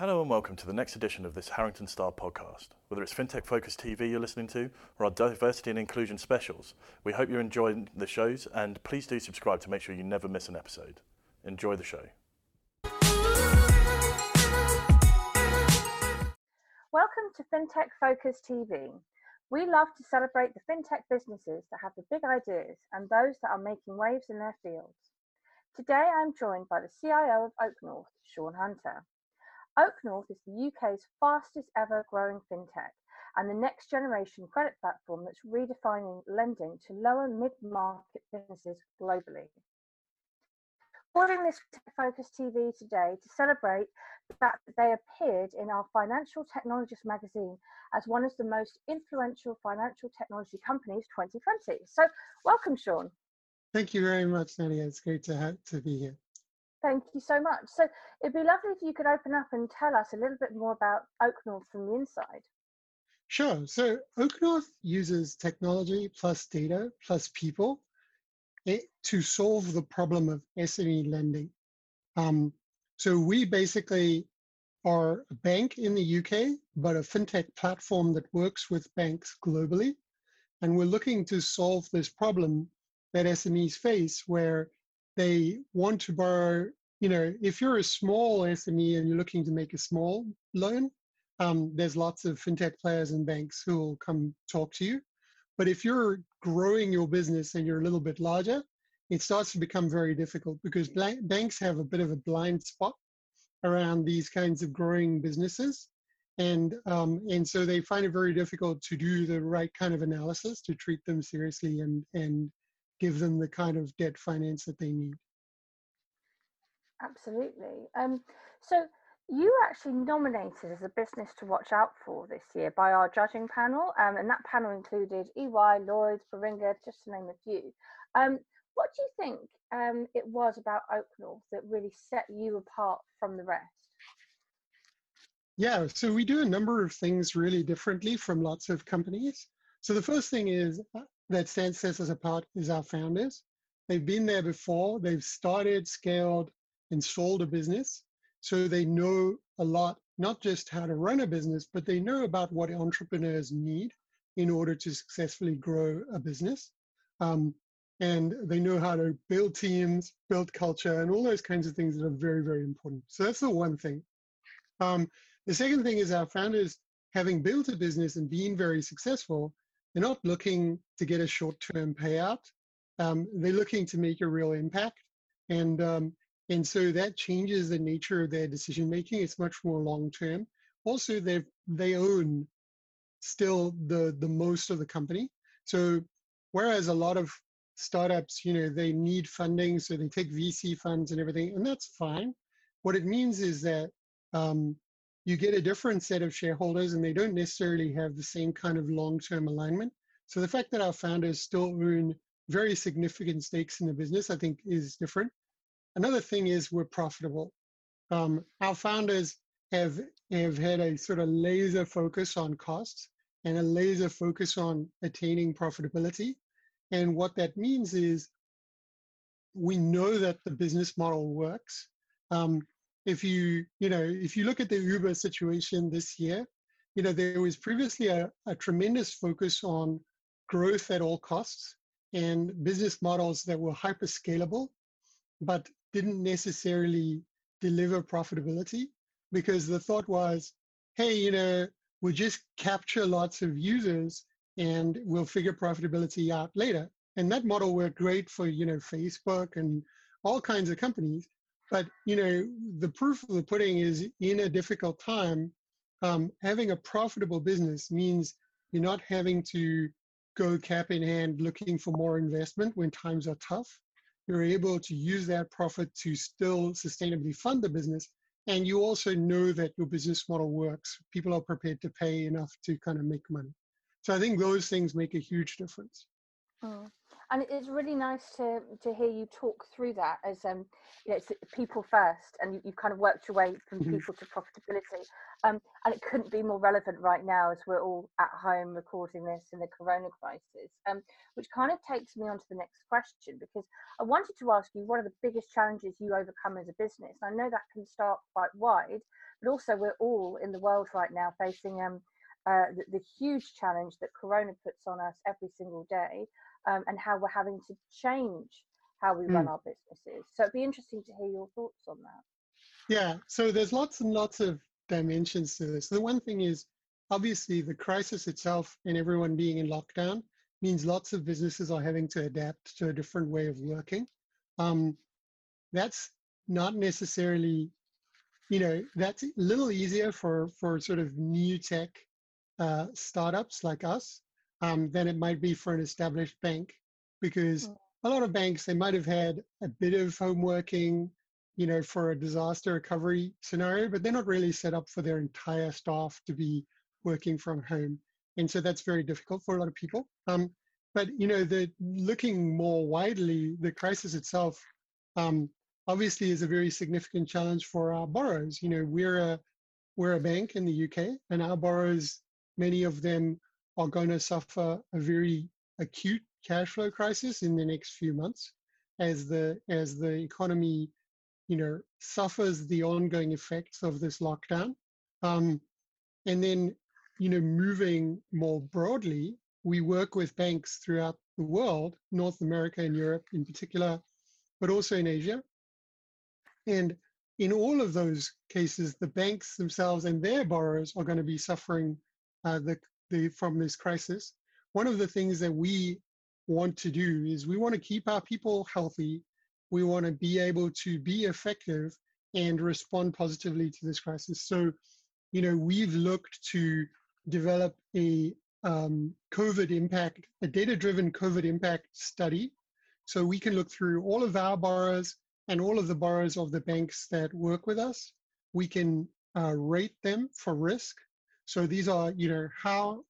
Hello and welcome to the next edition of this Harrington Starr podcast. Whether it's FinTech Focus TV you're listening to or our diversity and inclusion specials, we hope you're enjoying the shows and please do subscribe to make sure you never miss an episode. Enjoy the show. Welcome to FinTech Focus TV. We love to celebrate the FinTech businesses that have the big ideas and those that are making waves in their fields. Today I'm joined by the CIO of OakNorth, Sean Hunter. OakNorth is the UK's fastest ever growing fintech and the next generation credit platform that's redefining lending to lower mid market businesses globally. Holding this Focus TV today to celebrate the fact that they appeared in our Financial Technologist magazine as one of the most influential financial technology companies 2020. So, welcome, Sean. Thank you very much, Nadia. It's great to have, to be here. Thank you so much. So it'd be lovely if you could open up and tell us a little bit more about OakNorth from the inside. Sure. So OakNorth uses technology plus data plus people eh, to solve the problem of SME lending. Um, so we basically are a bank in the UK, but a fintech platform that works with banks globally. And we're looking to solve this problem that SMEs face where they want to borrow, you know, if you're a small SME and you're looking to make a small loan, um, there's lots of fintech players and banks who will come talk to you. But if you're growing your business and you're a little bit larger, it starts to become very difficult because banks have a bit of a blind spot around these kinds of growing businesses. And, um, and so they find it very difficult to do the right kind of analysis to treat them seriously and, and give them the kind of debt finance that they need. Absolutely. Um, so you were actually nominated as a business to watch out for this year by our judging panel, um, and that panel included EY, Lloyds, Baringa, just to name a few. Um, what do you think um, it was about OakNorth that really set you apart from the rest? Yeah, so we do a number of things really differently from lots of companies. So the first thing is that sets us apart is our founders. They've been there before. They've started, scaled, and sold a business. So they know a lot, not just how to run a business, but they know about what entrepreneurs need in order to successfully grow a business. Um, and they know how to build teams, build culture, and all those kinds of things that are very, very important. So that's the one thing. Um, the second thing is our founders, having built a business and being very successful, they're not looking to get a short-term payout. Um, they're looking to make a real impact, and um, and so that changes the nature of their decision making. It's much more long-term. Also, they they own still the the most of the company. So whereas a lot of startups, you know, they need funding, so they take VC funds and everything, and that's fine. What it means is that um, you get a different set of shareholders and they don't necessarily have the same kind of long-term alignment. So the fact that our founders still own very significant stakes in the business, I think is different. Another thing is we're profitable. Um, our founders have, have had a sort of laser focus on costs and a laser focus on attaining profitability. And what that means is we know that the business model works. Um, if you you know if you look at the uber situation this year you know there was previously a, a tremendous focus on growth at all costs and business models that were hyper scalable but didn't necessarily deliver profitability because the thought was hey you know we'll just capture lots of users and we'll figure profitability out later. And that model worked great for you know facebook and all kinds of companies but you know, the proof of the pudding is in a difficult time, um, having a profitable business means you're not having to go cap in hand looking for more investment when times are tough. You're able to use that profit to still sustainably fund the business. And you also know that your business model works. People are prepared to pay enough to kind of make money. So I think those things make a huge difference. Mm. And it's really nice to to hear you talk through that as um you know it's people first and you, have kind of worked your way from mm-hmm. people to profitability um and it couldn't be more relevant right now as we're all at home recording this in the corona crisis um which kind of takes me on to the next question because i wanted to ask you what are the biggest challenges you overcome as a business and i know that can start quite wide but also we're all in the world right now facing um uh, the, the, huge challenge that Corona puts on us every single day, um, and how we're having to change how we mm. run our businesses. So it'd be interesting to hear your thoughts on that. Yeah, so there's lots and lots of dimensions to this. The one thing is obviously the crisis itself and everyone being in lockdown means lots of businesses are having to adapt to a different way of working. Um, that's not necessarily, you know, that's a little easier for for sort of new tech uh, startups like us um, than it might be for an established bank because mm. a lot of banks they might have had a bit of home working you know for a disaster recovery scenario but they're not really set up for their entire staff to be working from home. And so that's very difficult for a lot of people. Um, but you know the looking more widely the crisis itself um, obviously is a very significant challenge for our borrowers. You know we're a we're a bank in the uk and our borrowers many of them are going to suffer a very acute cash flow crisis in the next few months as the as the economy you know suffers the ongoing effects of this lockdown. Um, and then you know moving more broadly we work with banks throughout the world north america and europe in particular but also in asia. And in all of those cases the banks themselves and their borrowers are going to be suffering uh, the, the, from this crisis, one of the things that we want to do is we want to keep our people healthy. We want to be able to be effective and respond positively to this crisis. So, you know, we've looked to develop a um, COVID impact, a data-driven COVID impact study. So we can look through all of our borrowers and all of the borrowers of the banks that work with us. We can uh, rate them for risk so these are, you know, how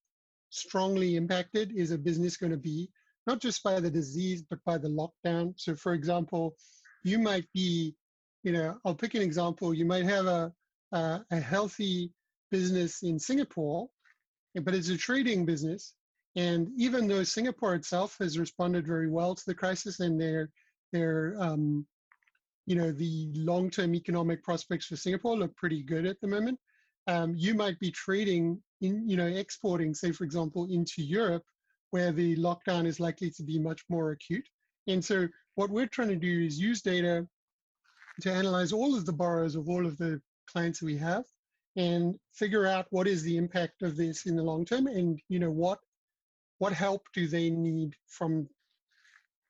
strongly impacted is a business going to be, not just by the disease, but by the lockdown. So for example, you might be, you know, I'll pick an example. You might have a, a, healthy business in Singapore, but it's a trading business. And even though Singapore itself has responded very well to the crisis and their, their um, you know, the long-term economic prospects for Singapore look pretty good at the moment um, you might be trading in, you know, exporting, say, for example, into Europe, where the lockdown is likely to be much more acute. And so what we're trying to do is use data to analyze all of the borrowers of all of the clients we have and figure out what is the impact of this in the long term and you know what what help do they need from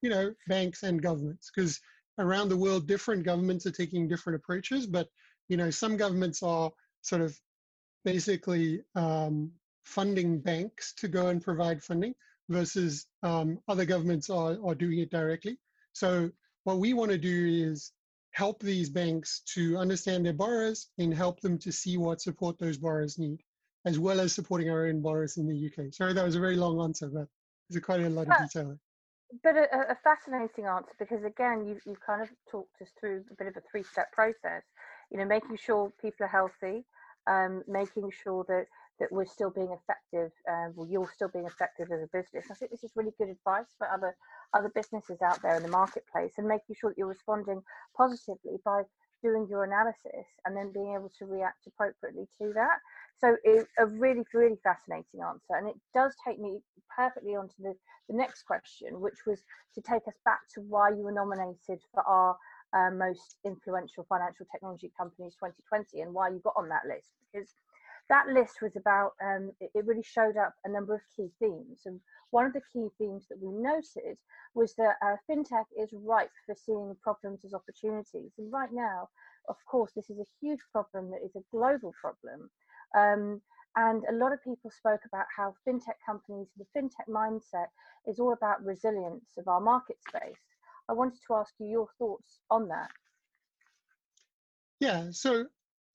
you know banks and governments because around the world different governments are taking different approaches but you know some governments are sort of basically um, funding banks to go and provide funding versus um, other governments are, are doing it directly. So what we want to do is help these banks to understand their borrowers and help them to see what support those borrowers need, as well as supporting our own borrowers in the UK. Sorry, that was a very long answer, but there's quite a lot of detail. But a, a fascinating answer because again, you you kind of talked us through a bit of a three-step process. You know, making sure people are healthy, um, making sure that that we're still being effective, uh, well, you're still being effective as a business. I think this is really good advice for other other businesses out there in the marketplace, and making sure that you're responding positively by doing your analysis and then being able to react appropriately to that. So a really, really fascinating answer, and it does take me perfectly onto the, the next question, which was to take us back to why you were nominated for our uh, most influential financial technology companies 2020 and why you got on that list because that list was about um, it, it, really showed up a number of key themes and one of the key themes that we noted was that uh, fintech is ripe for seeing problems as opportunities and right now of course this is a huge problem that is a global problem um, and a lot of people spoke about how fintech companies the fintech mindset is all about resilience of our market space I wanted to ask you your thoughts on that. Yeah, so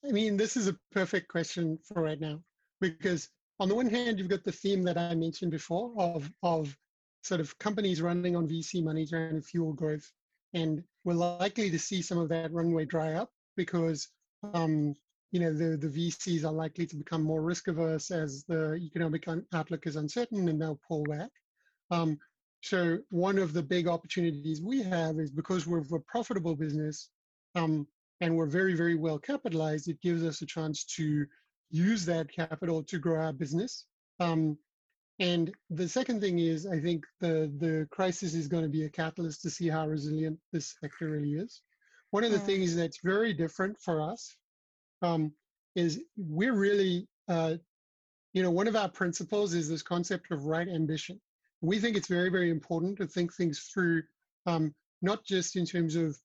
I mean, this is a perfect question for right now because on the one hand, you've got the theme that I mentioned before of of sort of companies running on VC money trying to fuel growth. And we're likely to see some of that runway dry up because um, you know the, the VCs are likely to become more risk averse as the economic outlook is uncertain and they'll pull back. Um, so one of the big opportunities we have is because we're a profitable business um, and we're very, very well capitalized, it gives us a chance to use that capital to grow our business. Um, and the second thing is, I think the, the crisis is going to be a catalyst to see how resilient this sector really is. One of the mm. things that's very different for us um, is we're really, uh, you know, one of our principles is this concept of right ambition. We think it's very, very important to think things through, um, not just in terms of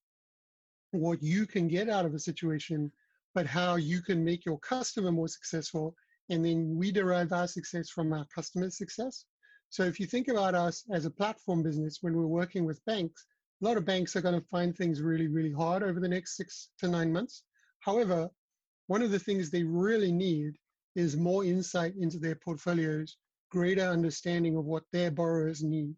what you can get out of a situation, but how you can make your customer more successful. And then we derive our success from our customer's success. So if you think about us as a platform business, when we're working with banks, a lot of banks are going to find things really, really hard over the next six to nine months. However, one of the things they really need is more insight into their portfolios, greater understanding of what their borrowers need.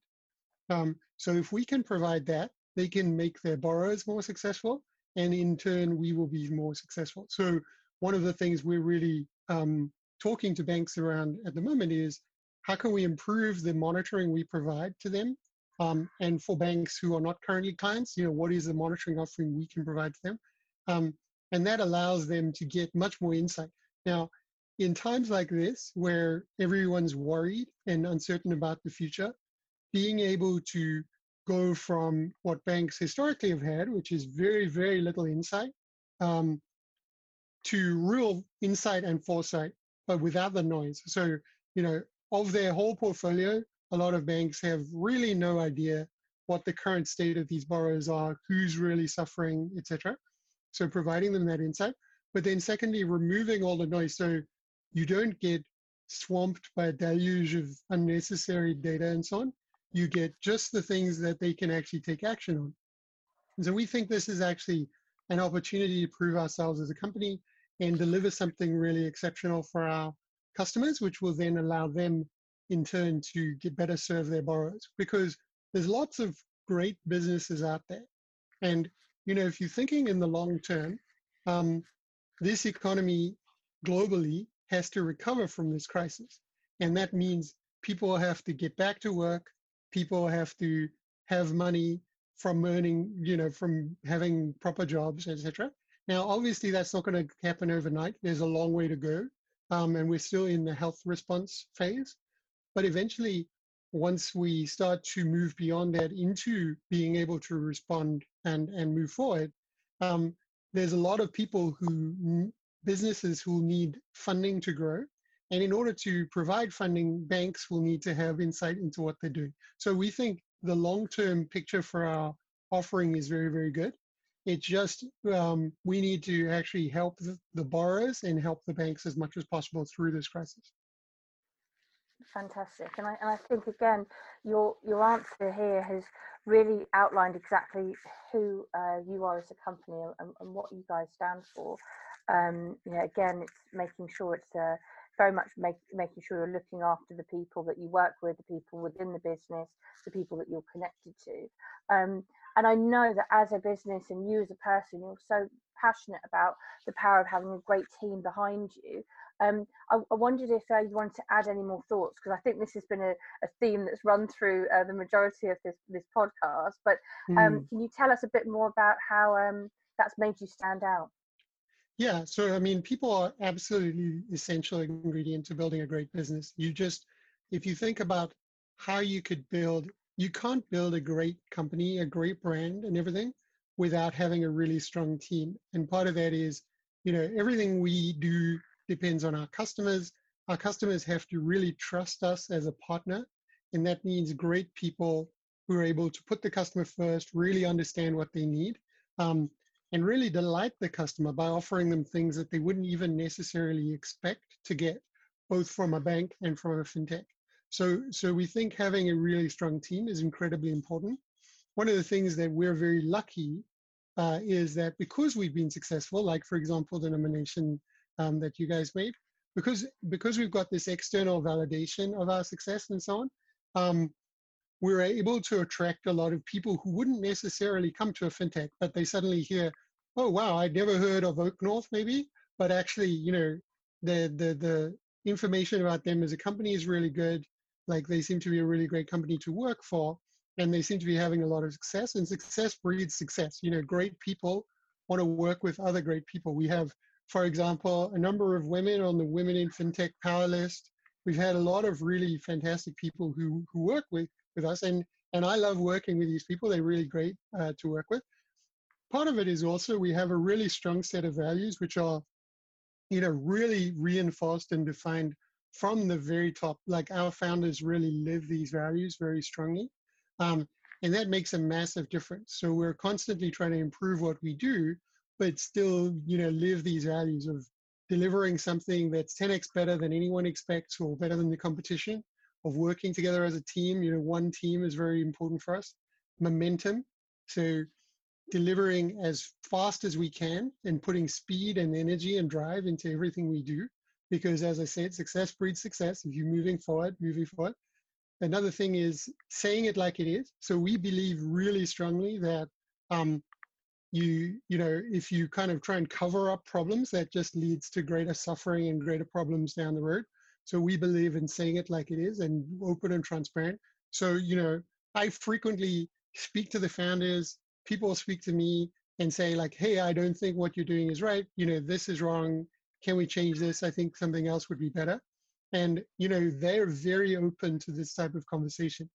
Um, so if we can provide that, they can make their borrowers more successful, and in turn, we will be more successful. So one of the things we're really um, talking to banks around at the moment is how can we improve the monitoring we provide to them? Um, and for banks who are not currently clients, you know, what is the monitoring offering we can provide to them? Um, and that allows them to get much more insight. Now, in times like this, where everyone's worried and uncertain about the future, being able to go from what banks historically have had, which is very, very little insight, um, to real insight and foresight, but without the noise. So, you know, of their whole portfolio, a lot of banks have really no idea what the current state of these borrowers are, who's really suffering, etc. So providing them that insight. But then secondly, removing all the noise so you don't get swamped by a deluge of unnecessary data and so on you get just the things that they can actually take action on. And so we think this is actually an opportunity to prove ourselves as a company and deliver something really exceptional for our customers, which will then allow them in turn to get better serve their borrowers. Because there's lots of great businesses out there. And you know, if you're thinking in the long term, um, this economy globally has to recover from this crisis. And that means people have to get back to work, people have to have money from earning, you know, from having proper jobs, etc. Now, obviously, that's not going to happen overnight. There's a long way to go, um, and we're still in the health response phase. But eventually, once we start to move beyond that into being able to respond and and move forward, um, there's a lot of people who businesses who need funding to grow and in order to provide funding, banks will need to have insight into what they're doing. So we think the long-term picture for our offering is very, very good. It's just um, we need to actually help the, the borrowers and help the banks as much as possible through this crisis. Fantastic, and I, and I think again, your your answer here has really outlined exactly who uh, you are as a company and, and, what you guys stand for. Um, you know, again, it's making sure it's a very much make, making sure you're looking after the people that you work with, the people within the business, the people that you're connected to. Um, and I know that as a business and you as a person, you're so passionate about the power of having a great team behind you. Um, I, I, wondered if uh, you wanted to add any more thoughts because I think this has been a, a theme that's run through uh, the majority of this this podcast. But um, mm. can you tell us a bit more about how um, that's made you stand out? Yeah, so I mean, people are absolutely essential ingredient to building a great business. You just, if you think about how you could build, you can't build a great company, a great brand, and everything without having a really strong team. And part of that is, you know, everything we do depends on our customers. Our customers have to really trust us as a partner, and that means great people who are able to put the customer first, really understand what they need. Um, and really delight the customer by offering them things that they wouldn't even necessarily expect to get, both from a bank and from a fintech. So, so we think having a really strong team is incredibly important. One of the things that we're very lucky uh, is that because we've been successful, like for example, the nomination um, that you guys made, because because we've got this external validation of our success and so on, um, we're able to attract a lot of people who wouldn't necessarily come to a fintech, but they suddenly hear, oh wow, I'd never heard of OakNorth maybe, but actually, you know, the the the information about them as a company is really good. Like they seem to be a really great company to work for, and they seem to be having a lot of success. And success breeds success. You know, great people want to work with other great people. We have, for example, a number of women on the Women in FinTech Power List. We've had a lot of really fantastic people who who work with with us, and and I love working with these people. They're really great uh, to work with. Part of it is also we have a really strong set of values, which are, you know, really reinforced and defined from the very top. Like our founders really live these values very strongly. Um, and that makes a massive difference. So we're constantly trying to improve what we do, but still, you know, live these values of delivering something that's 10x better than anyone expects or better than the competition, of working together as a team. You know, one team is very important for us. Momentum. So delivering as fast as we can and putting speed and energy and drive into everything we do. Because as I said, success breeds success. If you're moving forward, moving forward. Another thing is saying it like it is. So we believe really strongly that um, you, you know, if you kind of try and cover up problems, that just leads to greater suffering and greater problems down the road. So we believe in saying it like it is and open and transparent. So, you know, I frequently speak to the founders, people speak to me and say like, hey, I don't think what you're doing is right. You know, this is wrong. Can we change this? I think something else would be better and you know they're very open to this type of conversation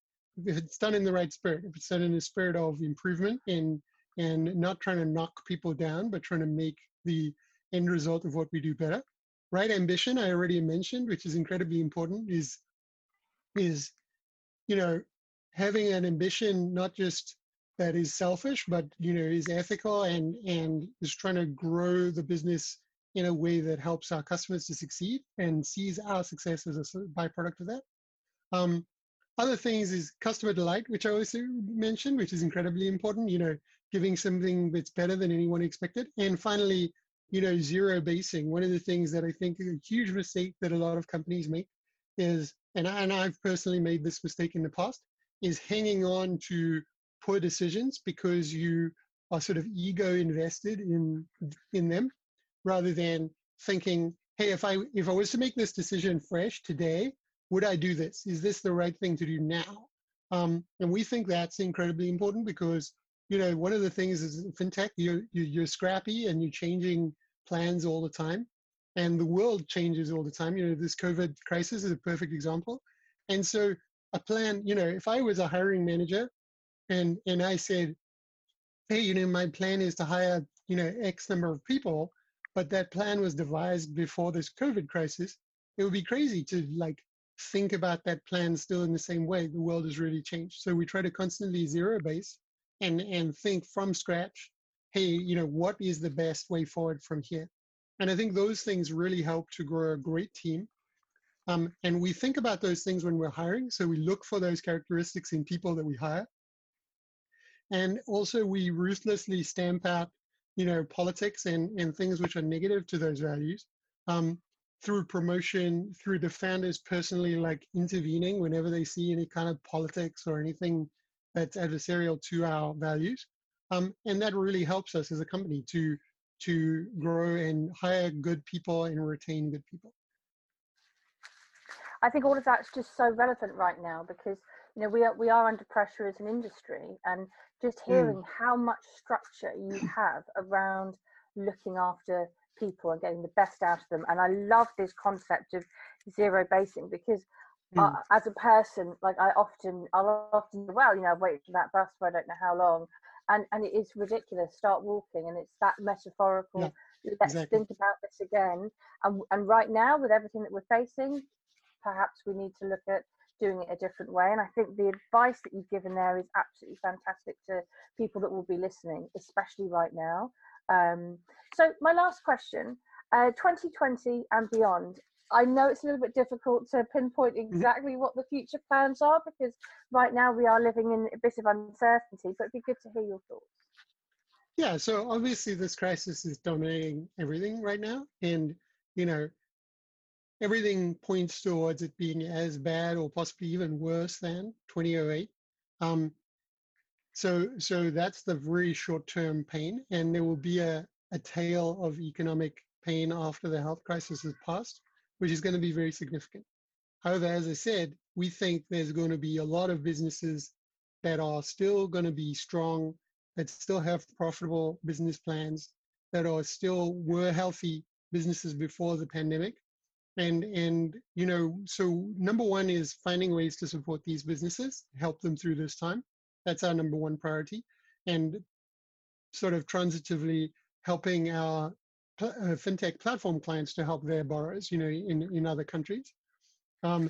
if it's done in the right spirit if it's done in a spirit of improvement and and not trying to knock people down but trying to make the end result of what we do better right ambition i already mentioned which is incredibly important is is you know having an ambition not just that is selfish but you know is ethical and and is trying to grow the business in a way that helps our customers to succeed and sees our success as a byproduct of that. Um, other things is customer delight, which I also mentioned, which is incredibly important, you know, giving something that's better than anyone expected. And finally, you know, zero basing. One of the things that I think is a huge mistake that a lot of companies make is, and, I, and I've personally made this mistake in the past, is hanging on to poor decisions because you are sort of ego invested in in them rather than thinking, hey, if I if I was to make this decision fresh today, would I do this? Is this the right thing to do now? Um, and we think that's incredibly important because you know one of the things is fintech you're you're scrappy and you're changing plans all the time, and the world changes all the time. You know this COVID crisis is a perfect example, and so a plan. You know if I was a hiring manager, and and I said, hey, you know my plan is to hire you know X number of people, but that plan was devised before this COVID crisis, it would be crazy to like think about that plan still in the same way. The world has really changed. So we try to constantly zero base and, and think from scratch, hey, you know, what is the best way forward from here? And I think those things really help to grow a great team. Um, and we think about those things when we're hiring. So we look for those characteristics in people that we hire. And also we ruthlessly stamp out you know, politics and, and things which are negative to those values um, through promotion, through the founders personally like intervening whenever they see any kind of politics or anything that's adversarial to our values. Um, and that really helps us as a company to to grow and hire good people and retain good people. I think all of that's just so relevant right now because you know we are we are under pressure as an industry and just hmm. hearing mm. how much structure you have around looking after people and getting the best out of them and i love this concept of zero basing because mm. uh, as a person like i often i'll often well you know I've waited for that bus for i don't know how long and and it is ridiculous start walking and it's that metaphorical yeah, let's exactly. think about this again and and right now with everything that we're facing perhaps we need to look at doing it a different way. And I think the advice that you've given there is absolutely fantastic to people that will be listening, especially right now. Um, so, my last question uh, 2020 and beyond. I know it's a little bit difficult to pinpoint mm-hmm. exactly what the future plans are because right now we are living in a bit of uncertainty, but it'd be good to hear your thoughts. Yeah, so obviously this crisis is dominating everything right now. And, you know, everything points towards it being as bad or possibly even worse than 2008. Um, so, so that's the very short-term pain, and there will be a, a tail of economic pain after the health crisis has passed, which is going to be very significant. However, as I said, we think there's going to be a lot of businesses that are still going to be strong, that still have profitable business plans, that are still were healthy businesses before the pandemic. And, and you know, so number one is finding ways to support these businesses, help them through this time. That's our number one priority. And sort of transitively helping our uh, fintech platform clients to help their borrowers, you know, in, in other countries. Um,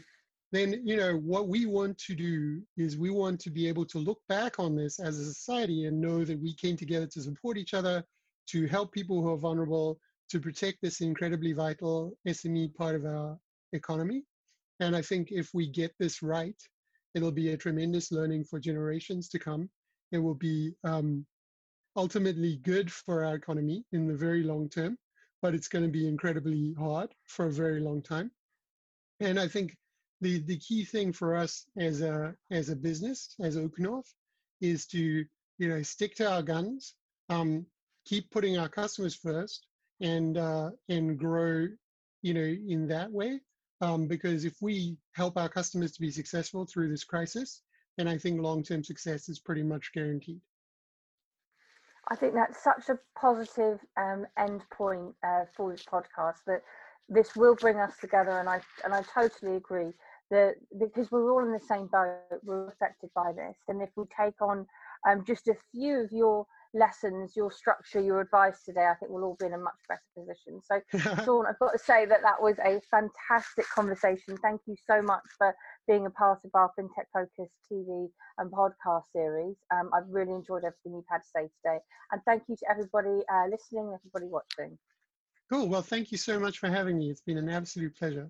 then, you know, what we want to do is we want to be able to look back on this as a society and know that we came together to support each other, to help people who are vulnerable, to protect this incredibly vital SME part of our economy. And I think if we get this right, it'll be a tremendous learning for generations to come. It will be um, ultimately good for our economy in the very long term, but it's going to be incredibly hard for a very long time. And I think the, the key thing for us as a as a business, as OakNorth, is to you know stick to our guns, um, keep putting our customers first, and uh, and grow you know in that way. Um, because if we help our customers to be successful through this crisis, then I think long-term success is pretty much guaranteed. I think that's such a positive um, end point uh, for this podcast that this will bring us together, and I and I totally agree that because we're all in the same boat, we're affected by this, and if we take on um, just a few of your lessons, your structure, your advice today, I think we'll all be in a much better position. So, Sean, I've got to say that that was a fantastic conversation. Thank you so much for being a part of our FinTech Focus TV and podcast series. Um, I've really enjoyed everything you've had to say today. And thank you to everybody uh, listening, everybody watching. Cool. Well, thank you so much for having me. It's been an absolute pleasure.